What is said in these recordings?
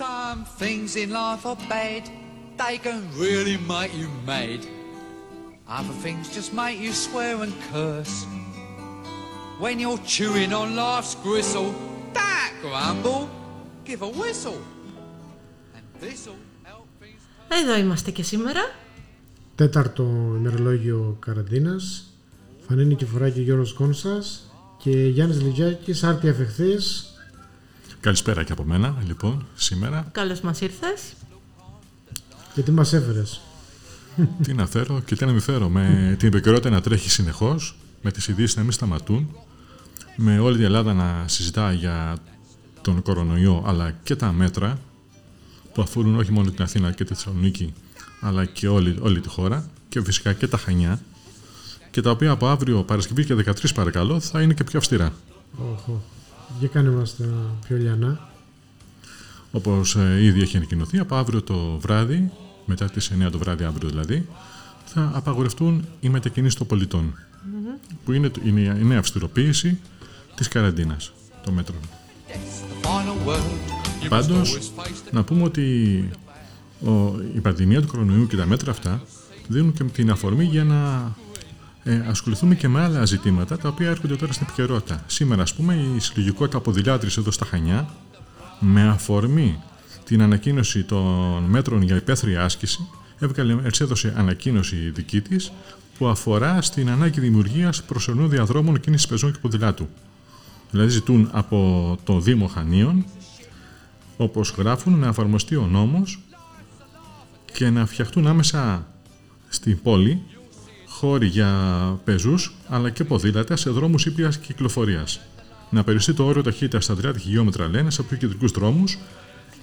Some things in life are bad, they can really make you mad. Other things just make you swear and curse. When you're chewing on life's gristle, that grumble, give a whistle. And this'll help things... Εδώ είμαστε και σήμερα. Τέταρτο ημερολόγιο καραντίνας. Φανίνη Κηφοράκη Γιώργος Κόνσας και Γιάννης Λιγιάκης, άρτια αφεχθής. Καλησπέρα και από μένα, λοιπόν, σήμερα. Καλώς μας ήρθες. Και τι μας έφερες; τι να φέρω και τι να μην φέρω. Με την επικαιρότητα να τρέχει συνεχώς, με τις ειδήσεις να μην σταματούν, με όλη την Ελλάδα να συζητά για τον κορονοϊό αλλά και τα μέτρα που αφορούν όχι μόνο την Αθήνα και τη Θεσσαλονίκη αλλά και όλη, όλη τη χώρα και φυσικά και τα Χανιά και τα οποία από αύριο Παρασκευή και 13 παρακαλώ θα είναι και πιο αυστηρά. Όχο. Για κάνε μας τα πιο λιανά. Όπως ε, ήδη έχει ανακοινωθεί, από αύριο το βράδυ, μετά τις 9 το βράδυ αύριο δηλαδή, θα απαγορευτούν οι μετακινήσεις των πολιτων που είναι, είναι η νέα αυστηροποίηση της καραντίνας των μέτρων. Πάντως, να πούμε ότι ο, η πανδημία του κορονοϊού και τα μέτρα αυτά δίνουν και την αφορμή για να ε, ασχοληθούμε και με άλλα ζητήματα τα οποία έρχονται τώρα στην επικαιρότητα. Σήμερα, ας πούμε, η συλλογικότητα αποδηλάτρηση εδώ στα Χανιά με αφορμή την ανακοίνωση των μέτρων για υπαίθρια άσκηση έβγαλε, έδωσε ανακοίνωση δική της που αφορά στην ανάγκη δημιουργίας προσωρινών διαδρόμων κίνησης πεζών και ποδηλάτου. Δηλαδή ζητούν από το Δήμο Χανίων, όπως γράφουν, να εφαρμοστεί ο νόμος και να φτιαχτούν άμεσα στην πόλη χώροι για πεζούς αλλά και ποδήλατα σε δρόμους ήπιας κυκλοφορίας. Να περιοριστεί το όριο ταχύτητα στα 30 χιλιόμετρα λένε σε πιο κεντρικούς δρόμους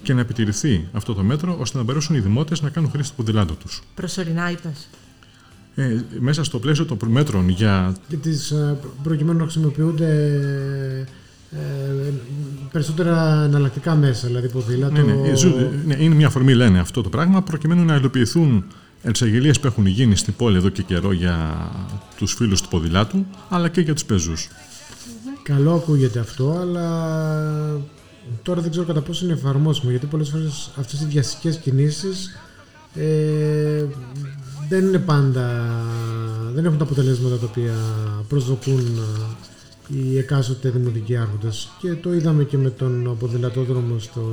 και να επιτηρηθεί αυτό το μέτρο ώστε να μπορέσουν οι δημότες να κάνουν χρήση του ποδηλάτου τους. Προσωρινά είπε. Ε, μέσα στο πλαίσιο των μέτρων για. Και τις, ε, προκειμένου να χρησιμοποιούνται ε, περισσότερα εναλλακτικά μέσα, δηλαδή ποδήλατο. Ναι, ναι, ναι, είναι μια αφορμή, λένε αυτό το πράγμα, προκειμένου να υλοποιηθούν εξαγγελίες που έχουν γίνει στην πόλη εδώ και καιρό για τους φίλους του ποδηλάτου, αλλά και για τους πεζούς. Καλό ακούγεται αυτό, αλλά τώρα δεν ξέρω κατά πόσο είναι εφαρμόσιμο, γιατί πολλές φορές αυτές οι διαστικές κινήσεις ε, δεν είναι πάντα, δεν έχουν τα αποτελέσματα τα οποία προσδοκούν οι εκάστοτε δημοτικοί άρχοντες και το είδαμε και με τον ποδηλατόδρομο στο,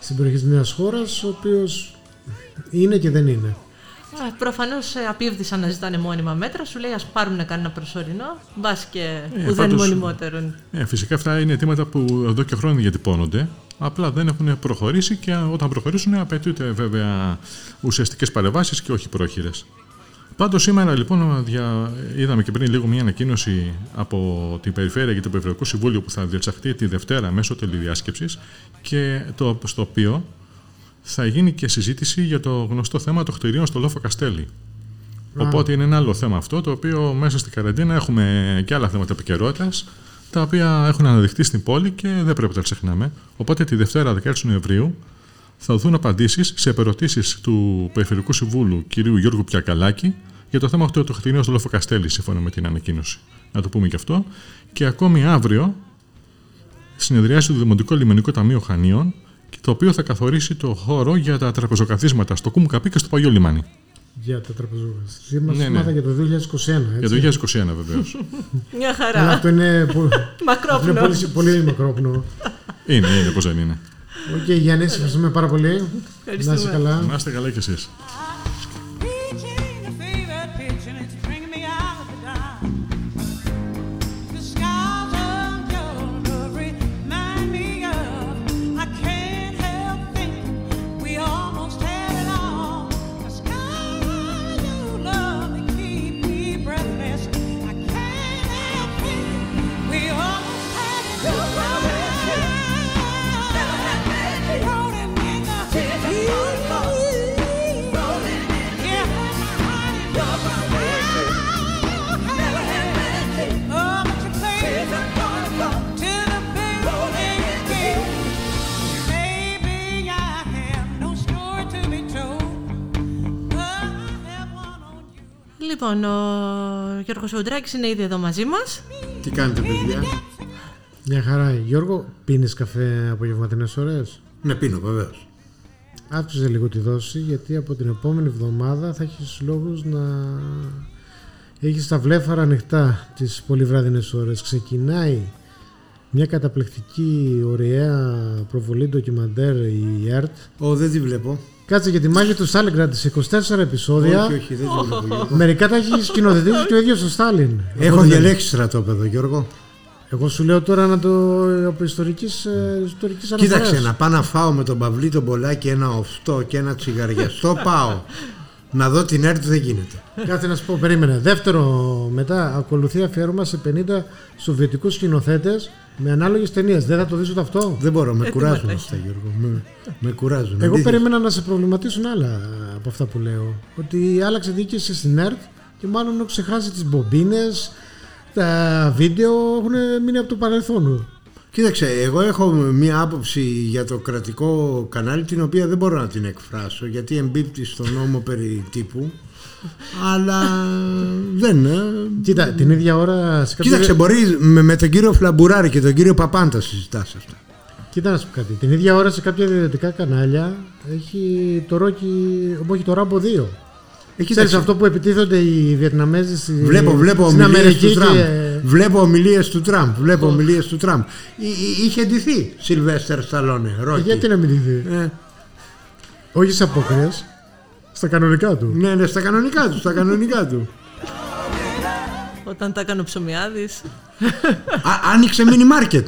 στην περιοχή της Νέας Χώρας ο οποίος είναι και δεν είναι. Προφανώς ε, απίβδησαν να ζητάνε μόνιμα μέτρα. Σου λέει ας πάρουν να κάνουν ένα προσωρινό. Μπας και ε, που δεν μονιμότερον. Ε, φυσικά αυτά είναι αιτήματα που εδώ και χρόνια διατυπώνονται. Απλά δεν έχουν προχωρήσει και όταν προχωρήσουν απαιτούνται βέβαια ουσιαστικές παρεμβάσεις και όχι πρόχειρες. Πάντως σήμερα λοιπόν δια... είδαμε και πριν λίγο μια ανακοίνωση από την Περιφέρεια και το Περιφερειακό Συμβούλιο που θα διεξαχθεί τη Δευτέρα μέσω τηλεδιάσκεψης και το, στο οποίο θα γίνει και συζήτηση για το γνωστό θέμα των κτηρίων στο Λόφο Καστέλη. Οπότε είναι ένα άλλο θέμα αυτό, το οποίο μέσα στην καραντίνα έχουμε και άλλα θέματα επικαιρότητας, τα οποία έχουν αναδειχθεί στην πόλη και δεν πρέπει να τα ξεχνάμε. Οπότε τη Δευτέρα 16 Νοεμβρίου θα δοθούν απαντήσεις σε επερωτήσεις του Περιφερειακού Συμβούλου κ. Γιώργου Πιακαλάκη για το θέμα αυτό του κτηρίου στο Λόφο Καστέλη, σύμφωνα με την ανακοίνωση. Να το πούμε και αυτό. Και ακόμη αύριο συνεδριάζει το Δημοτικό Λιμενικό Ταμείο Χανίων το οποίο θα καθορίσει το χώρο για τα τραπεζοκαθίσματα στο Κουμ και στο Παλιό Λιμάνι. Για τα τραπεζοκαθίσματα. Ναι, ναι. για το 2021. Έτσι. Για το 2021 βεβαίως. Μια χαρά. Αλλά αυτό είναι, μακρόπνοο. είναι πολύ, πολύ μακρόπνοο. είναι, είναι, πώς δεν είναι. Okay, Γιάννη, ευχαριστούμε πάρα πολύ. Να είστε καλά. Να είστε καλά κι εσείς. Λοιπόν, ο Γιώργος Οντράκης είναι ήδη εδώ μαζί μας. Τι κάνετε παιδιά; Μια χαρά. Γιώργο, πίνεις καφέ απογευματινές ώρες; Ναι, πίνω βεβαίως. Αύξησε λίγο τη δόση γιατί από την επόμενη εβδομάδα θα έχεις λόγους να έχεις τα βλέφαρα ανοιχτά τις πολυβράδινες ώρες. Ξεκινάει μια καταπληκτική ωραία προβολή ντοκιμαντέρ η ΕΡΤ. Ω, δεν τη βλέπω. Κάτσε για τη μάχη του Στάλιγκραντ σε 24 επεισόδια. Όχι, όχι, δεν τη βλέπω. Γιώργο. Μερικά τα έχει σκηνοθετήσει και ο ίδιος ο Στάλιν. Έχω Οπότε, διαλέξει στρατόπεδο, Γιώργο. Εγώ σου λέω τώρα να το από ιστορικής ιστορικής Κοίταξε, αναφοράς. να πάω να φάω με τον Παυλί τον Πολάκη ένα οφτό και ένα τσιγαριαστό. πάω. Να δω την έρτη δεν γίνεται. Κάτσε να σου πω, περίμενε. Δεύτερο, μετά ακολουθεί αφιέρωμα σε 50 σοβιετικούς σκηνοθέτες με ανάλογες ταινίες. Δεν θα το δεις ούτε αυτό. Δεν μπορώ, με Έτοιμα κουράζουν τα αυτά, Γιώργο. Με, με κουράζουν. Εγώ Αντίθετα. περίμενα να σε προβληματίσουν άλλα από αυτά που λέω. Ότι άλλαξε διοίκηση στην ΕΡΤ και μάλλον έχουν ξεχάσει τις μπομπίνες, τα βίντεο έχουν μείνει από το παρελθόν. Κοίταξε, εγώ έχω μία άποψη για το κρατικό κανάλι την οποία δεν μπορώ να την εκφράσω γιατί εμπίπτει στον νόμο περί τύπου αλλά δεν ε. Κοίτα, την ίδια ώρα. Σε κάποια... Κοίταξε, μπορείς με, με τον κύριο Φλαμπουράρη και τον κύριο Παπάντα συζητάς αυτά. Κοίτα να σου πω κάτι. Την ίδια ώρα σε κάποια ιδιωτικά κανάλια έχει το Rocky, όχι το Rambo 2. Ε, Ξέρεις κοίταξε, αυτό που επιτίθονται οι Βιετναμέζοι στη, Βλέπω, βλέπω στην ομιλίες Αμερική του Τραμπ. και- Βλέπω ομιλίες του Τραμπ. Βλέπω ομιλίες του Τραμπ. Εί- εί- Είχε ντυθεί Σιλβέστερ Σταλόνε, Ρόκι. Γιατί να μην δει. Ε, Όχι σε απόκριες, στα κανονικά του. ναι, ναι, στα κανονικά του, στα κανονικά του. Όταν τα έκανε ο Ψωμιάδης. Α, άνοιξε μίνι μάρκετ.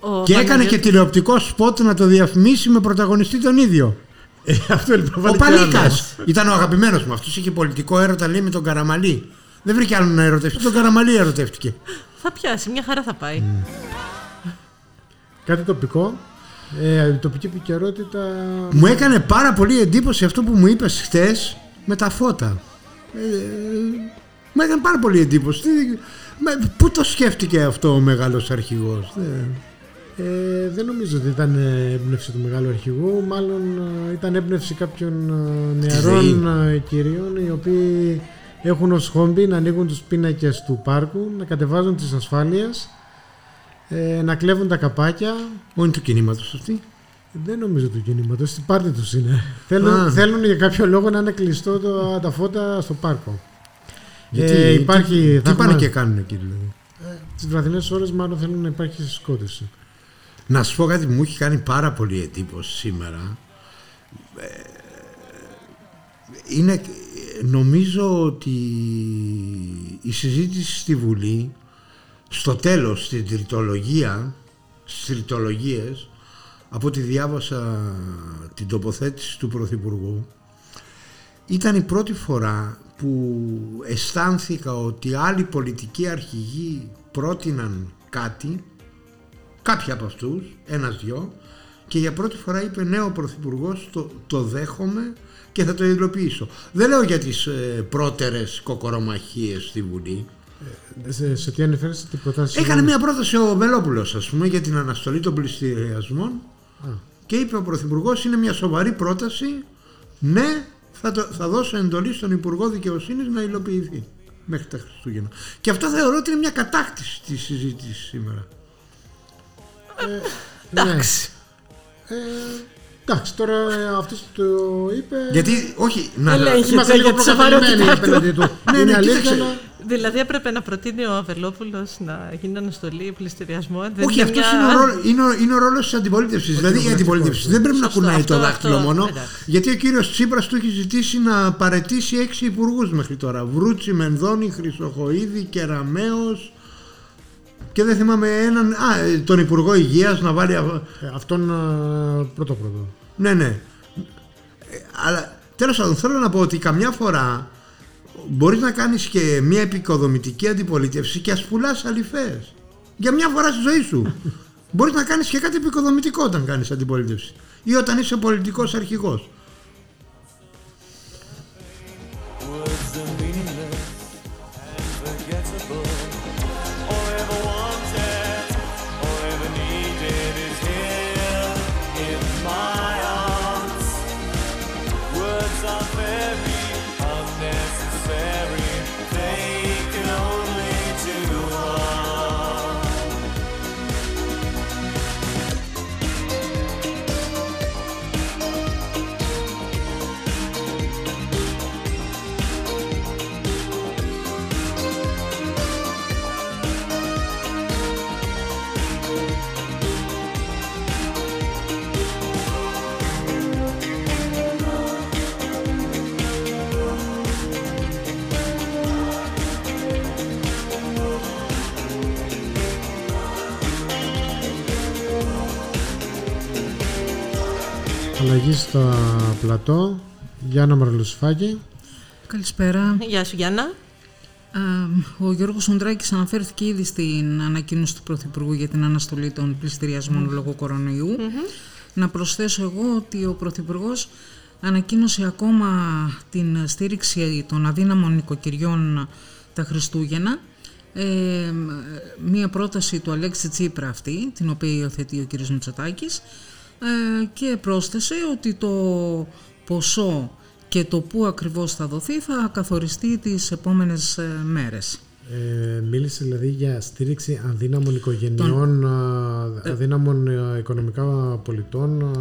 Ο Και έκανε Βανιζέλ- και τηλεοπτικό σπότ να το διαφημίσει με πρωταγωνιστή τον ίδιο. Ε, αυτό λοιπόν Ο βάλει και άλλο. Παλίκα ήταν ο αγαπημένος μου. Αυτός είχε πολιτικό έρωτα, λέει με τον Καραμαλή. Δεν βρήκε άλλο να ερωτευτεί. Τον Καραμαλή ερωτεύτηκε. Θα πιάσει, μια χαρά θα πάει. Κάτι τοπικό. Ε, η τοπική επικαιρότητα. Μου έκανε πάρα πολύ εντύπωση αυτό που μου είπες χθες με τα φώτα. Ε, μου έκανε πάρα πολύ εντύπωση. Τι- με- Πού το σκέφτηκε αυτό ο μεγάλος αρχηγός; Δεν- Ε, δεν νομίζω ότι ήταν ε, έμπνευση του μεγάλου αρχηγού. Μάλλον ε, ήταν έμπνευση κάποιων ε, νεαρών ε, κυρίων οι οποίοι έχουν ως χόμπι να ανοίγουν τους πίνακες του πάρκου, να κατεβάζουν τις ασφάλειες, ε, να κλέβουν τα καπάκια. Μόνο του κινήματος αυτή. Δεν νομίζω του κινήματος, στην πάρτι τους είναι. θέλουν, Α. θέλουν για κάποιο λόγο να είναι κλειστό το, τα φώτα στο πάρκο. Γιατί Ε, υπάρχει, Τι, θα τι πάνε έχουμε- και κάνουν εκεί δηλαδή; Τι βραδινές ώρες, μάλλον θέλουν να υπάρχει συσκότηση. Να σου πω κάτι που μου έχει κάνει πάρα πολύ εντύπωση σήμερα. Ε, Είναι, νομίζω ότι η συζήτηση στη Βουλή στο τέλος στην τριτολογία στις τριτολογίες από ό,τι διάβασα την τοποθέτηση του Πρωθυπουργού ήταν η πρώτη φορά που αισθάνθηκα ότι άλλοι πολιτικοί αρχηγοί πρότειναν κάτι κάποιοι από αυτούς, ένας-δυο και για πρώτη φορά είπε ναι ο Πρωθυπουργός το, το δέχομαι και θα το υλοποιήσω. Δεν λέω για τις ε, πρώτερες κοκορομαχίες στη Βουλή. Σε, σε τι αναφέρεσαι, τι προτάσεις. Έκανε μια πρόταση ο Βελόπουλος ας πούμε για την αναστολή των πληστηριασμών και είπε ο Πρωθυπουργός είναι μια σοβαρή πρόταση ναι θα, το, θα δώσω εντολή στον Υπουργό Δικαιοσύνης να υλοποιηθεί μέχρι τα Χριστούγεννα. Και αυτό θεωρώ ότι είναι μια κατάκτηση της συζήτησης σήμερα. Εντάξει. Ε, εντάξει, τώρα αυτός το είπε. Γιατί, όχι, να, Ελέγχεται Είμαστε λίγο για τη προκαταλημένοι σοβαρότητά του. απέναντι του. Ναι, Είναι ναι, αλήθεια, κοίταξε. αλλά Δηλαδή έπρεπε να προτείνει ο Αβελόπουλος να γίνει αναστολή πληστηριασμό. Δεν Όχι, είναι αυτός μια- είναι, ο ρόλο, είναι, ο, είναι ο ρόλος της αντιπολίτευσης. Δηλαδή η αντιπολίτευση δεν πρέπει να Σωστό, κουνάει αυτό, το δάχτυλο αυτό, μόνο. εντάξει. Γιατί ο κύριος Τσίπρας του έχει ζητήσει να παρετήσει έξι υπουργούς μέχρι τώρα. Βρούτσι, Μενδώνη, Χρυσοχοίδη, Κεραμέος και δεν θυμάμαι έναν. Α, ε, τον Υπουργό Υγείας να βάλει. αυ- ε, αυτόν πρώτο πρώτο. Ναι, ναι. Ε, Αλλά τέλος πάντων θέλω να πω ότι καμιά φορά μπορείς να κάνεις και μια επικοδομητική αντιπολίτευση και ας πουλάς αληθές. Για μια φορά στη ζωή σου. μπορείς να κάνεις και κάτι επικοδομητικό όταν κάνεις αντιπολίτευση. Ή όταν είσαι πολιτικός αρχηγός. Αλλαγή στο πλατό. Γιάννα Μαρλουσφάκη. Καλησπέρα. Γεια σου Γιάννα. Α, Ο Γιώργος Οντράκης αναφέρθηκε ήδη στην ανακοίνωση του Πρωθυπουργού για την αναστολή των πληστηριασμών λόγω κορονοϊού. Να προσθέσω εγώ ότι ο Πρωθυπουργός ανακοίνωσε ακόμα την στήριξη των αδύναμων νοικοκυριών τα Χριστούγεννα. Ε, μία πρόταση του Αλέξη Τσίπρα αυτή, την οποία υιοθετεί ο κ. Μητσοτάκης ε, και πρόσθεσε ότι το ποσό και το πού ακριβώς θα δοθεί θα καθοριστεί τις επόμενες ε, μέρες. Ε, μίλησε δηλαδή για στήριξη αδύναμων οικογενειών, α, αδύναμων ε, οικονομικά πολιτών. α.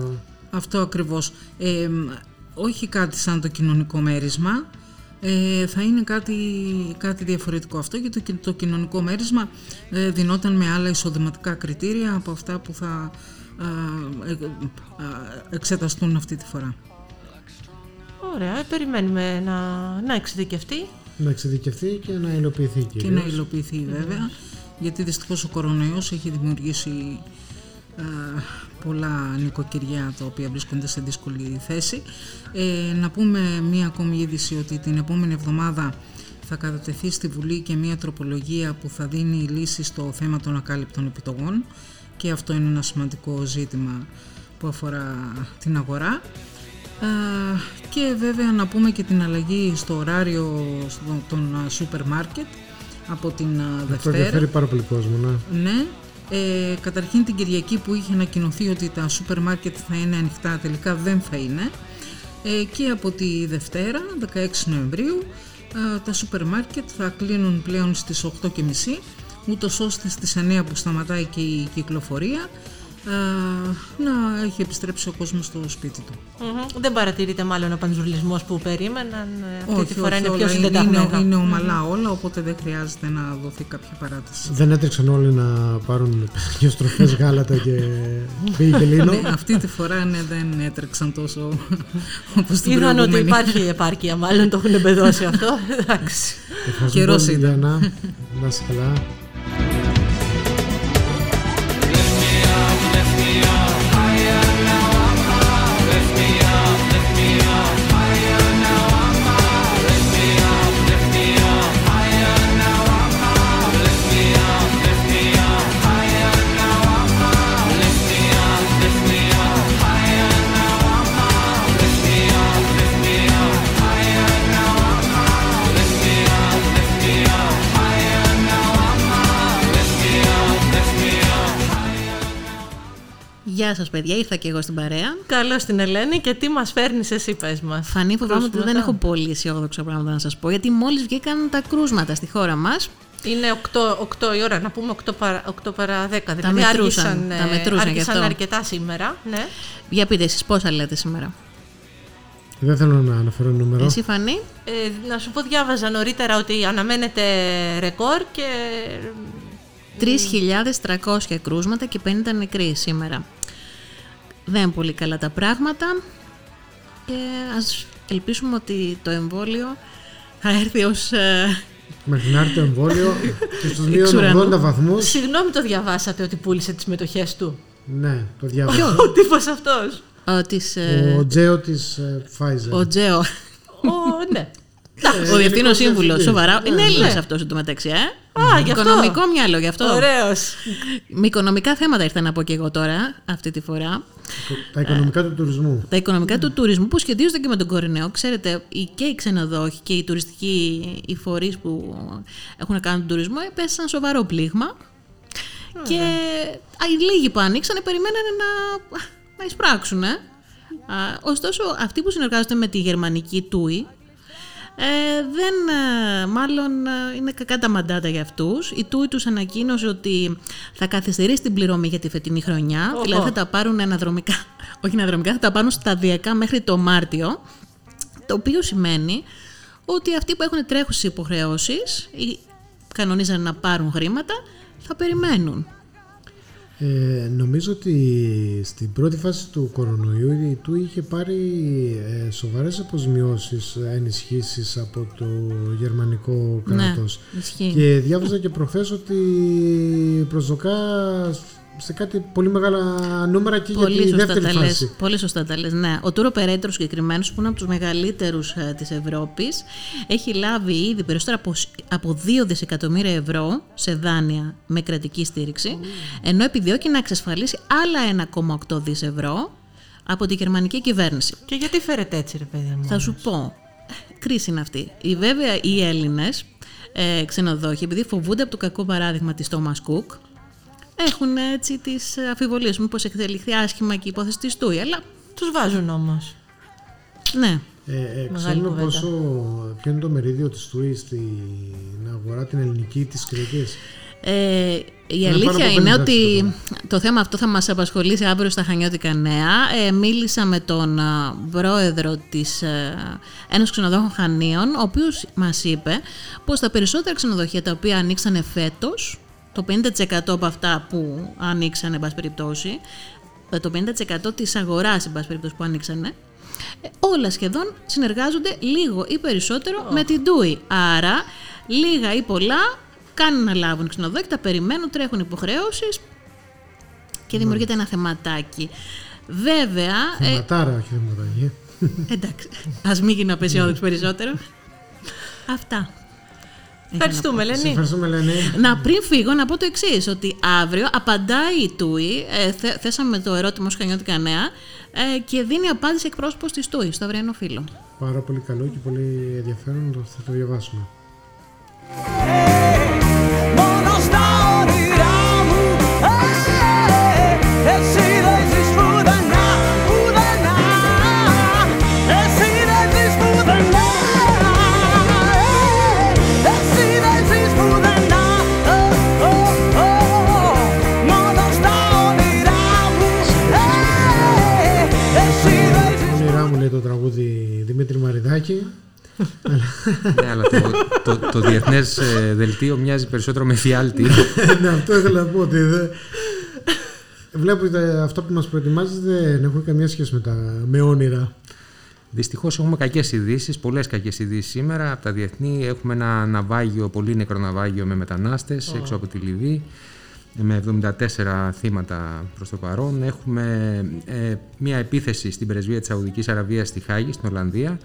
Αυτό ακριβώς. Ε, μ, όχι κάτι σαν το κοινωνικό μέρισμα, ε, θα είναι κάτι, κάτι διαφορετικό αυτό γιατί το, κι- το κοινωνικό μέρισμα ε, δινόταν με άλλα εισοδηματικά κριτήρια από αυτά που θα α, ε, α, εξεταστούν αυτή τη φορά. Ωραία, ε, περιμένουμε να, να εξειδικευτεί. Να εξειδικευτεί και να υλοποιηθεί και κυρίως. να υλοποιηθεί βέβαια γιατί δυστυχώς ο κορονοϊός έχει δημιουργήσει α, πολλά νοικοκυριά τα οποία βρίσκονται σε δύσκολη θέση. Ε, να πούμε μία ακόμη είδηση ότι την επόμενη εβδομάδα θα κατατεθεί στη Βουλή και μία τροπολογία που θα δίνει λύση στο θέμα των ακάλυπτων επιτογών και αυτό είναι ένα σημαντικό ζήτημα που αφορά την αγορά. Α, και βέβαια να πούμε και την αλλαγή στο ωράριο στο- των α, σούπερ μάρκετ από την α, Αυτό Δευτέρα. ενδιαφέρει πάρα πολύ κόσμο, ναι. Ναι. Ε, καταρχήν την Κυριακή που είχε ανακοινωθεί ότι τα σούπερ μάρκετ θα είναι ανοιχτά, τελικά δεν θα είναι. Ε, και από τη Δευτέρα, 16 Νοεμβρίου, α, τα σούπερ μάρκετ θα κλείνουν πλέον στις 8.30 ούτως ώστε στις 9 που σταματάει και η κυκλοφορία α, να έχει επιστρέψει ο κόσμος στο σπίτι του. Μμμ. Δεν παρατηρείται μάλλον ο πανζουλισμός που περίμεναν. ε, Αυτή τη φορά είναι όλα πιο είναι, συντεταγμένα. είναι, είναι ομαλά όλα, οπότε δεν χρειάζεται να δοθεί κάποια παράταση. Δεν έτρεξαν όλοι να πάρουν δύο στροφές γάλατα και πήγε και λίνο. Ναι, αυτή τη φορά ναι, δεν έτρεξαν τόσο όπως την Είδαν ότι προηγούμενη. υπάρχει επάρκεια, μάλλον το έχουν εμπεδώσει αυτό. Εντάξει. Ευχαριστούμε Καιρός πολύ, ήταν. Γιάννα. Να είσαι καλά. Γεια σας, παιδιά. Ήρθα και εγώ στην παρέα. Καλώ την Ελένη και τι μας φέρνει, εσύ πες μας. Φανεί φοβάμαι ότι δεν έχω πολύ αισιόδοξα πράγματα να σας πω, γιατί μόλις βγήκαν τα κρούσματα στη χώρα μας. Είναι 8, 8 η ώρα, να πούμε 8 παρά, 8 παρά 10. Δηλαδή μετρούσαν, άργησαν, τα ε, μετρούσαν γι' άργησαν αυτό. αρκετά σήμερα. Ναι. Για πείτε εσείς, πόσα λέτε σήμερα; Δεν θέλω να αναφέρω νούμερο. Εσύ, Φανή, Ε, να σου πω, διάβαζα νωρίτερα ότι αναμένεται ρεκόρ και 3.300 κρούσματα και 50 νεκροί σήμερα. Δεν είναι πολύ καλά τα πράγματα και ας ελπίσουμε ότι το εμβόλιο θα έρθει ως... ε, Μέχρι να έρθει το εμβόλιο και στους μείον ουρανού. 80 βαθμούς. Συγγνώμη, το διαβάσατε ότι πούλησε τις μετοχές του. Ναι, το διάβασα. Ο τύπος αυτός. ο, της, ε, Ο Τζέο της ε, Pfizer. ο Τζέο, Ο, ναι. ο διευθύνων γενικός σύμβουλος, διευθυντής. σοβαρά. Είναι Έλληνας ναι. αυτός εντωμεταξύ, ε. Α, γι' αυτό. Οικονομικό μυαλό, γι' αυτό. Ωραίος. Με οικονομικά θέματα ήρθα να πω και εγώ τώρα, αυτή τη φορά. Τα οικονομικά του τουρισμού. Τα οικονομικά του τουρισμού που σχετίζονται και με τον κορονοϊό. Ξέρετε, οι- και οι ξενοδόχοι και οι τουριστικοί οι φορείς που έχουν να κάνουν τον τουρισμό έπεσαν σοβαρό πλήγμα. Και α, οι λίγοι που ανοίξανε περιμένανε να, να εισπράξουν. Ε. Α, ωστόσο, αυτοί που συνεργάζονται με τη γερμανική TUI ε, δεν, ε, μάλλον ε, είναι κακά τα μαντάτα για αυτούς. Η TUI τους ανακοίνωσε ότι θα καθυστερήσει την πληρωμή για τη φετινή χρονιά. Οχο. Δηλαδή θα τα πάρουν αναδρομικά, όχι αναδρομικά, θα τα πάρουν σταδιακά μέχρι το Μάρτιο. Το οποίο σημαίνει ότι αυτοί που έχουν τρέχουσες υποχρεώσεις ή κανονίζαν να πάρουν χρήματα, θα περιμένουν. Ε, νομίζω ότι στην πρώτη φάση του κορονοϊού η του είχε πάρει ε, σοβαρές αποσμιώσεις, ε, ενισχύσεις από το γερμανικό κράτος. Ναι, ισχύει. Και διάβαζα και προχθές ότι προσδοκά σε κάτι πολύ μεγάλα νούμερα και Πολύ για τη σωστά, δεύτερη τα λες, φάση. πολύ σωστά τα λες, ναι. Ο Τούρο Περέτρο συγκεκριμένος, που είναι από τους μεγαλύτερους ε, της Ευρώπης, έχει λάβει ήδη περισσότερα από, σ- από 2 δισεκατομμύρια ευρώ σε δάνεια με κρατική στήριξη, ενώ επιδιώκει να εξασφαλίσει άλλα 1,8 δις ευρώ από τη γερμανική κυβέρνηση. Και γιατί φέρετε έτσι, ρε παιδί μου. Θα σου πω. Κρίση είναι αυτή. Η, βέβαια, οι Έλληνες ε, ξενοδόχοι, επειδή φοβούνται από το κακό παράδειγμα της Thomas Cook, έχουν έτσι τις αφιβολίες. Μήπω εξελιχθεί άσχημα και η υπόθεση της Τούι. Αλλά Τους βάζουν όμως. ναι. Ε, ε, Μεγάλη ξέρουμε κουβέντα. πόσο, ποιο είναι το μερίδιο της ΤΟΥΗ στην αγορά την ελληνική της Κρήτης. Ε, η Είναι αλήθεια πάνω από είναι 50% ότι το θέμα αυτό θα μας απασχολήσει αύριο στα Χανιώτικα Νέα. Ε, μίλησα με τον α, πρόεδρο της ε, Ένωσης Ξενοδόχων Χανίων, ο οποίος μας είπε πως τα περισσότερα ξενοδοχεία τα οποία ανοίξανε φέτος, το 50% από αυτά που ανοίξανε, εν πάση περιπτώσει, ε, το 50% της αγοράς, εν πάση περιπτώσει, που ανοίξανε, ε, όλα σχεδόν συνεργάζονται λίγο ή περισσότερο με την TUI. Άρα, λίγα ή πολλά κάνουν να λάβουν ξενοδόχοι, τα περιμένουν, τρέχουν υποχρεώσεις και δημιουργείται ένα θεματάκι. Βέβαια, ε, Θεματάρα, όχι θεματάκι. εντάξει, ας μην γίνω απεσιόδοξη περισσότερο. Αυτά. Ευχαριστούμε, Σε Ελένη. ευχαριστούμε, Ελένη. Να πριν φύγω να πω το εξή, ότι αύριο απαντάει η TUI, ε, θε- θέσαμε το ερώτημα ως Χανιώτικα Νέα ε, και δίνει απάντηση εκπρόσωπος της TUI στο αυριανό φύλλο. Πάρα πολύ καλό και πολύ ενδιαφέρον. το- Θα το διαβάσουμε. Μόνο στα όνειρά μου ναι, αλλά το, το, το διεθνές δελτίο μοιάζει περισσότερο με φιάλτη. ναι, αυτό ήθελα να πω ότι δεν... Βλέπετε αυτό που μας προετοιμάζετε δεν έχουν καμία σχέση με, τα... με όνειρα. Δυστυχώς έχουμε κακές ειδήσεις, πολλές κακές ειδήσεις σήμερα. Από τα διεθνή έχουμε ένα ναυάγιο, πολύ νεκρό ναυάγιο με μετανάστες έξω από τη Λιβύη. Με 74 θύματα προς το παρόν. Έχουμε ε, μια επίθεση στην πρεσβεία της Σαουδικής Αραβίας στη Χάγη, στην Ολλανδία,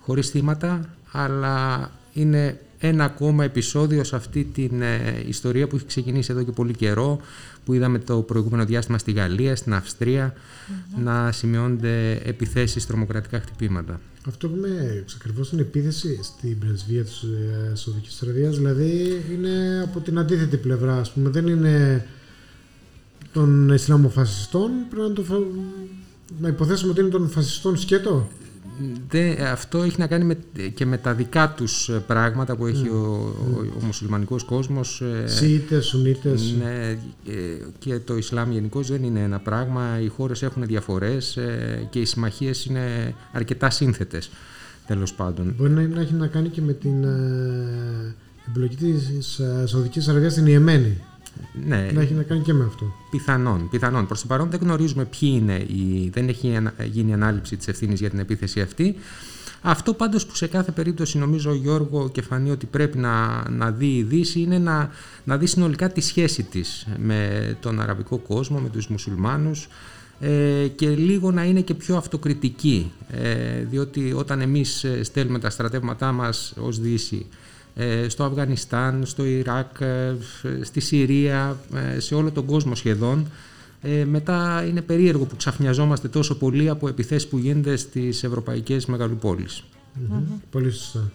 χωρίς θύματα, αλλά είναι ένα ακόμα επεισόδιο σε αυτή την ε, ιστορία που έχει ξεκινήσει εδώ και πολύ καιρό, που είδαμε το προηγούμενο διάστημα στη Γαλλία, στην αυστρια να σημειώνονται επιθέσεις, τρομοκρατικά χτυπήματα. Αυτό που με εξακριβώς την επίθεση στην πρεσβεία της ε, Σαουδικής Αραβίας, δηλαδή είναι από την αντίθετη πλευρά, ας πούμε, δεν είναι των Ισλαμοφασιστών, πρέπει να, το φα... να υποθέσουμε ότι είναι των φασιστών σκέτο. Δε, αυτό έχει να κάνει με, και με τα δικά τους ε, πράγματα που έχει ο, ο, ο μουσουλμανικός κόσμος. ε, Σιήτες, Σουνίτες. Ναι, ε, και το Ισλάμ γενικώς δεν είναι ένα πράγμα. Οι χώρες έχουν διαφορές ε, και οι συμμαχίες είναι αρκετά σύνθετες, τέλος πάντων. Μπορεί να, να έχει να κάνει και με την ε, εμπλοκή της ε, Σαουδικής Αραβίας στην Ιεμένη. Ναι, Να έχει να κάνει και με αυτό. Πιθανόν, πιθανόν. Προς το παρόν δεν γνωρίζουμε ποιοι είναι, οι... δεν έχει ανα- γίνει ανάληψη της ευθύνης για την επίθεση αυτή. Αυτό πάντως που σε κάθε περίπτωση νομίζω ο Γιώργο και φανεί ότι πρέπει να, να δει η Δύση είναι να, να δει συνολικά τη σχέση της με τον αραβικό κόσμο, με τους μουσουλμάνους ε, και λίγο να είναι και πιο αυτοκριτική ε, διότι όταν εμείς ε, στέλνουμε τα στρατεύματά μας ως Δύση ε, στο Αφγανιστάν, στο Ιράκ, ε, στη Συρία, ε, σε όλο τον κόσμο σχεδόν. Ε, μετά είναι περίεργο που ξαφνιαζόμαστε τόσο πολύ από επιθέσεις που γίνονται στις ευρωπαϊκές μεγαλοπόλεις. Μμμ. Πολύ σωστά.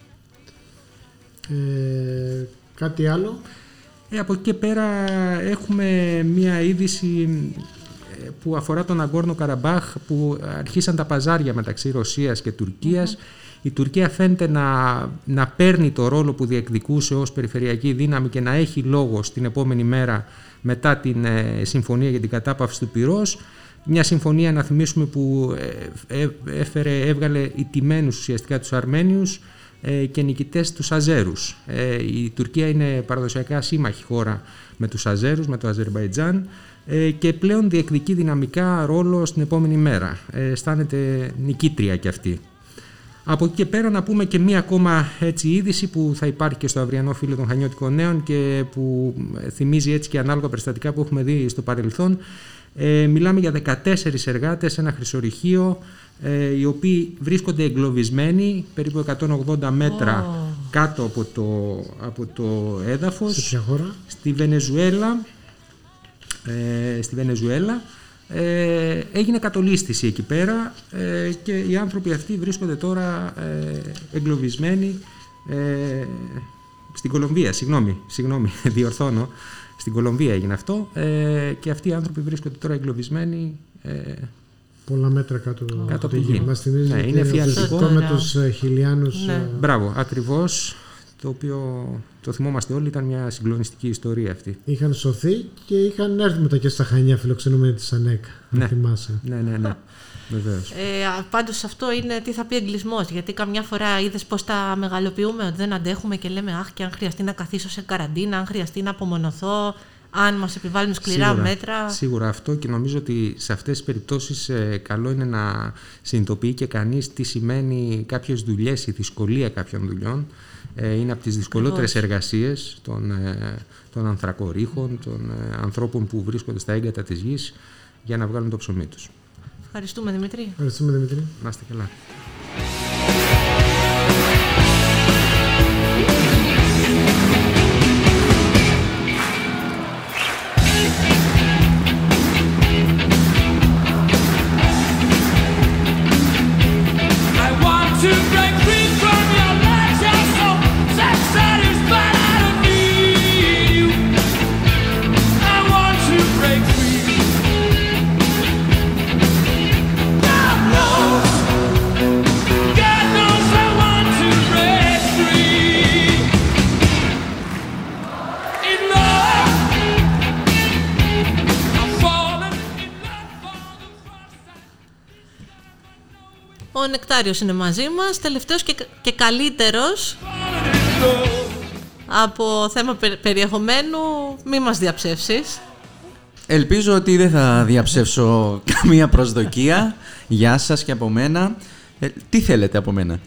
Ε, κάτι άλλο; Ε, από εκεί και πέρα έχουμε μία είδηση ε, που αφορά τον Αγκόρνο Καραμπάχ που αρχίσαν τα παζάρια μεταξύ Ρωσίας και τουρκιας Η Τουρκία φαίνεται να, να παίρνει το ρόλο που διεκδικούσε ως περιφερειακή δύναμη και να έχει λόγο στην επόμενη μέρα μετά την ε, συμφωνία για την κατάπαυση του πυρός. Μια συμφωνία, να θυμίσουμε, που ε, ε, έφερε, έβγαλε ιτημένους ουσιαστικά τους Αρμένιους ε, και νικητές τους Αζέρους. Ε, η Τουρκία είναι παραδοσιακά σύμμαχη χώρα με τους Αζέρους, με το Αζερβαϊτζάν ε, και πλέον διεκδικεί δυναμικά ρόλο στην επόμενη μέρα. Ε, αισθάνεται νικήτρια κι αυτή. Από εκεί και πέρα να πούμε και μία ακόμα έτσι είδηση που θα υπάρχει και στο αυριανό φίλο των Χανιώτικων Νέων και που ε, θυμίζει έτσι και ανάλογα περιστατικά που έχουμε δει στο παρελθόν. Ε, μιλάμε για 14 εργάτες σε ένα χρυσορυχείο ε, οι οποίοι βρίσκονται εγκλωβισμένοι περίπου 180 μέτρα κάτω από το, από το έδαφος. Σε ποια χώρα; στη Βενεζουέλα. Ε, στη Βενεζουέλα ε, έγινε κατολίσθηση εκεί πέρα ε, και οι άνθρωποι αυτοί βρίσκονται τώρα ε, εγκλωβισμένοι ε, στην Κολομβία, συγγνώμη, συγγνώμη, διορθώνω, στην Κολομβία έγινε αυτό ε, και αυτοί οι άνθρωποι βρίσκονται τώρα εγκλωβισμένοι ε, Πολλά μέτρα κάτω, Κάτω από τη γη. Μας θυμίζει Ναι, ότι είναι το φιαλτικό. φυσικό με τους ε, χιλιάνους. Ναι. ε, Μπράβο, ακριβώς, το οποίο το θυμόμαστε όλοι, ήταν μια συγκλονιστική ιστορία αυτή. είχαν σωθεί και είχαν έρθει μετά και στα Χανιά φιλοξενούμενοι της ΑΝΕΚ. Ναι. Να θυμάσαι. Ναι, ναι, ναι, βεβαίως. Ε, α, πάντως αυτό είναι τι θα πει εγκλισμός, γιατί καμιά φορά είδες πώς τα μεγαλοποιούμε, ότι δεν αντέχουμε και λέμε αχ και αν χρειαστεί να καθίσω σε καραντίνα, αν χρειαστεί να απομονωθώ, αν μας επιβάλλουν σκληρά μέτρα. Σίγουρα αυτό και νομίζω ότι σε αυτές τις περιπτώσεις ε, καλό είναι να συνειδητοποιεί και κανείς τι σημαίνει κάποιες δουλειές, η δυσκολία κάποιων δουλειών. Ε, είναι από τις δυσκολότερες εργασίες των, ε, των ανθρακορίχων, των ε, ανθρώπων που βρίσκονται στα έγκατα της γης για να βγάλουν το ψωμί τους. Ευχαριστούμε Δημήτρη. Ευχαριστούμε Δημήτρη. Να είστε καλά. Time. Ο Νεκτάριος είναι μαζί μας, τελευταίος και, και καλύτερος από θέμα πε- περιεχομένου, μη μας διαψεύσεις. Ελπίζω ότι δεν θα διαψεύσω καμία προσδοκία. Γεια σας και από μένα. Ε, τι θέλετε από μένα;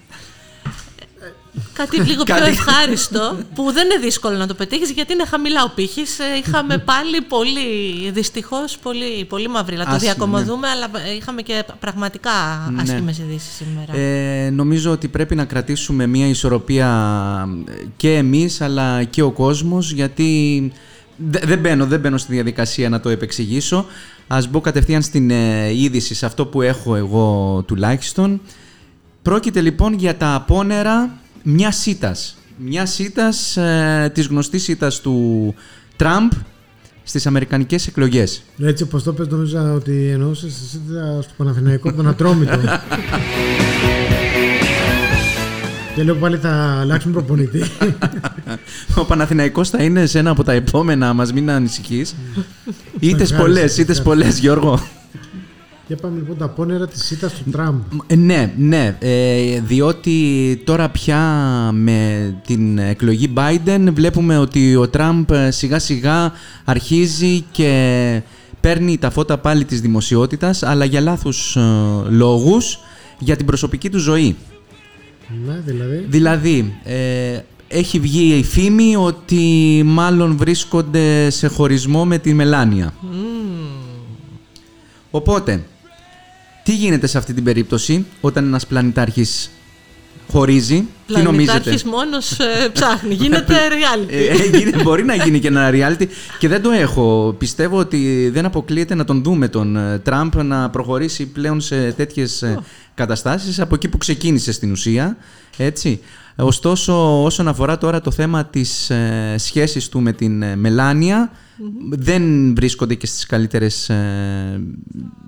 Κάτι λίγο πιο Κάτι- ευχάριστο, που δεν είναι δύσκολο να το πετύχεις γιατί είναι χαμηλά ο πύχης. Ε, Είχαμε πάλι πολύ, δυστυχώς, πολύ, πολύ μαυρίλα. Το Άσχημη, διακομωδούμε, αλλά ε, είχαμε και πραγματικά Ναι. άσχημες ειδήσεις σήμερα. Ε, νομίζω ότι πρέπει να κρατήσουμε μια ισορροπία ε, και εμείς αλλά και ο κόσμος γιατί δε- δεν μπαίνω, δεν μπαίνω στη διαδικασία να το επεξηγήσω. Ας μπω κατευθείαν στην ε, είδηση, σε αυτό που έχω εγώ τουλάχιστον. Πρόκειται λοιπόν για τα απόνερα μια σίτας. Μια σίτας, ε, της γνωστής σίτας του Τραμπ στις αμερικανικές εκλογές. Έτσι όπως το πες νομίζω ότι εννοούσες εσύ ήταν στο Παναθηναϊκό τον Ατρόμητο. και λέω πάλι θα αλλάξουμε προπονητή. Ο Παναθηναϊκός θα είναι σε ένα από τα επόμενα, μας μην ανησυχείς. Ήτες Ευχάριστο, πολλές, ήτες ευχάριστο. πολλές Γιώργο. Και πάμε λοιπόν τα πόνερα της ήττας του Τραμπ. Ε, ναι, ναι, ε, διότι τώρα πια με την εκλογή Biden βλέπουμε ότι ο Τραμπ ε, σιγά σιγά αρχίζει και παίρνει τα φώτα πάλι της δημοσιότητας, αλλά για λάθους ε, λόγους, για την προσωπική του ζωή. Ναι, δηλαδή. Δηλαδή, ε, έχει βγει η φήμη ότι μάλλον βρίσκονται σε χωρισμό με τη Μελάνια. Οπότε, τι γίνεται σε αυτή την περίπτωση όταν ένας πλανητάρχης χωρίζει, τι νομίζετε; Πλανητάρχης μόνος ε, ψάχνει, γίνεται reality. Ε, ε, γίνει- μπορεί να γίνει και ένα reality και δεν το έχω. Πιστεύω ότι δεν αποκλείεται να τον δούμε τον ε, Τραμπ να προχωρήσει πλέον σε τέτοιες ε, καταστάσεις από εκεί που ξεκίνησε στην ουσία. Έτσι. Ωστόσο, όσον αφορά τώρα το θέμα της ε, σχέσης του με την ε, μελανια δεν βρίσκονται και στις καλύτερες, ε,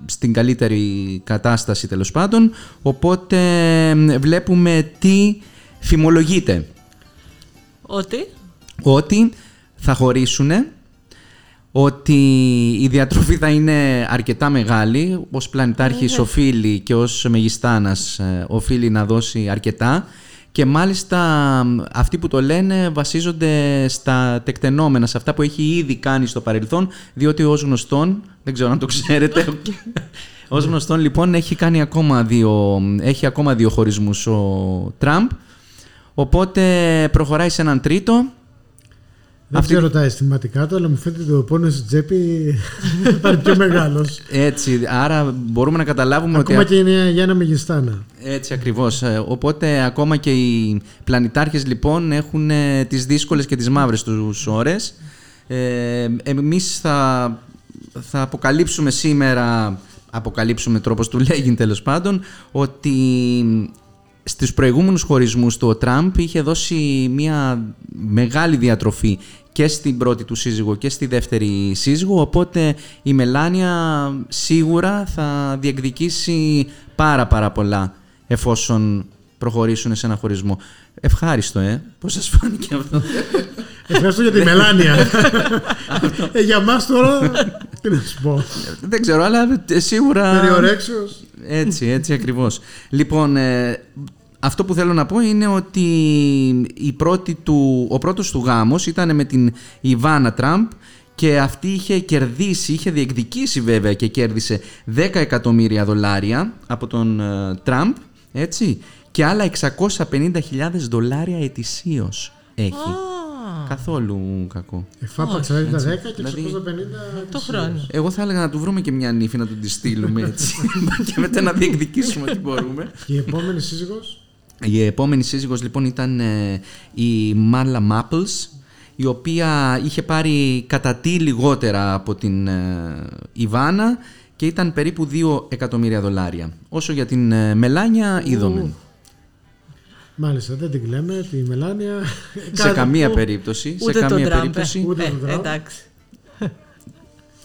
στην καλύτερη κατάσταση τέλος πάντων, οπότε ε, βλέπουμε τι φημολογείται. Ότι; ότι θα χωρίσουν, ότι η διατροφή θα είναι αρκετά μεγάλη, ως πλανητάρχης οφείλει και ως μεγιστάνας ε, οφείλει να δώσει αρκετά και μάλιστα μ, αυτοί που το λένε βασίζονται στα τεκτενόμενα, σε αυτά που έχει ήδη κάνει στο παρελθόν, διότι ως γνωστόν, δεν ξέρω αν το ξέρετε, Ως γνωστόν λοιπόν έχει κάνει ακόμα δύο, έχει ακόμα δύο χωρισμούς ο Τραμπ. Οπότε προχωράει σε έναν τρίτο. Δεν Αυτή- ξέρω τα αισθηματικά του, αλλά μου φαίνεται ότι ο πόνο στην τσέπη θα είναι πιο μεγάλος. Έτσι, άρα μπορούμε να καταλάβουμε Ακόμα ότι... και είναι για ένα μεγιστάνα. Έτσι ακριβώς. Ε, Οπότε ακόμα και οι πλανητάρχες λοιπόν έχουν ε, τις δύσκολες και τις μαύρες τους ώρες. Ε, εμείς θα, θα αποκαλύψουμε σήμερα, αποκαλύψουμε τρόπος του λέγειν τέλος πάντων, ότι στους προηγούμενους χωρισμούς του ο Τραμπ είχε δώσει μια μεγάλη διατροφή και στην πρώτη του σύζυγο και στη δεύτερη σύζυγο, οπότε η Μελάνια σίγουρα θα διεκδικήσει πάρα πάρα πολλά εφόσον προχωρήσουν σε ένα χωρισμό. Ευχάριστο, ε. Πώς σας φάνηκε αυτό; Ευχαριστώ για τη μελάνια. ε, για μας τώρα, τι να σου πω. Δεν ξέρω, αλλά ε, σίγουρα... Περιορέξεως. Έτσι, έτσι ακριβώς. Λοιπόν, ε, αυτό που θέλω να πω είναι ότι η πρώτη του, ο πρώτος του γάμος ήταν με την Ιβάνα Τραμπ και αυτή είχε κερδίσει, είχε διεκδικήσει βέβαια και κέρδισε 10 εκατομμύρια δολάρια από τον ε, Τραμπ, έτσι, και άλλα 650.000 δολάρια ετησίως έχει. Καθόλου κακό. Εφάπαξα δηλαδή τα 10 και Δηλαδή, 650 Το χρόνο. Εγώ θα έλεγα να του βρούμε και μια νύφη να του τη στείλουμε έτσι και μετά να διεκδικήσουμε ό,τι μπορούμε. Και η επόμενη σύζυγος; Η επόμενη σύζυγος λοιπόν ήταν ε, η Μάρλα Μάπλς η οποία είχε πάρει κατά τι λιγότερα από την ε, Ιβάνα και ήταν περίπου 2 εκατομμύρια δολάρια. Όσο για την ε, Μελάνια είδαμε. Μάλιστα, δεν την κλαίμε, τη Μελάνια. Σε Κάτι καμία που- περίπτωση. Ούτε σε τον καμία Τραμπ, ε. περίπτωση. Ούτε Ε, τον Τραμπ. εντάξει.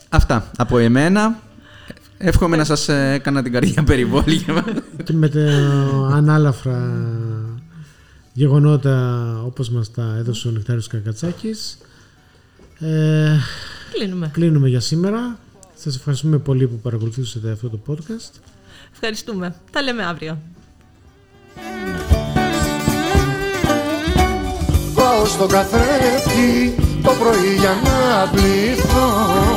Αυτά από εμένα. Εύχομαι να σας ε, έκανα την καρδιά περιβόλια. και με τα ανάλαφρα γεγονότα όπως μας τα έδωσε ο Νεκτάριος Κακατσάκης. Ε, Κλείνουμε. κλείνουμε για σήμερα. Σας ευχαριστούμε πολύ που παρακολουθήσατε αυτό το podcast. Ευχαριστούμε. Τα λέμε αύριο. Πάω στον καθρέφτη το πρωί για να πληθώ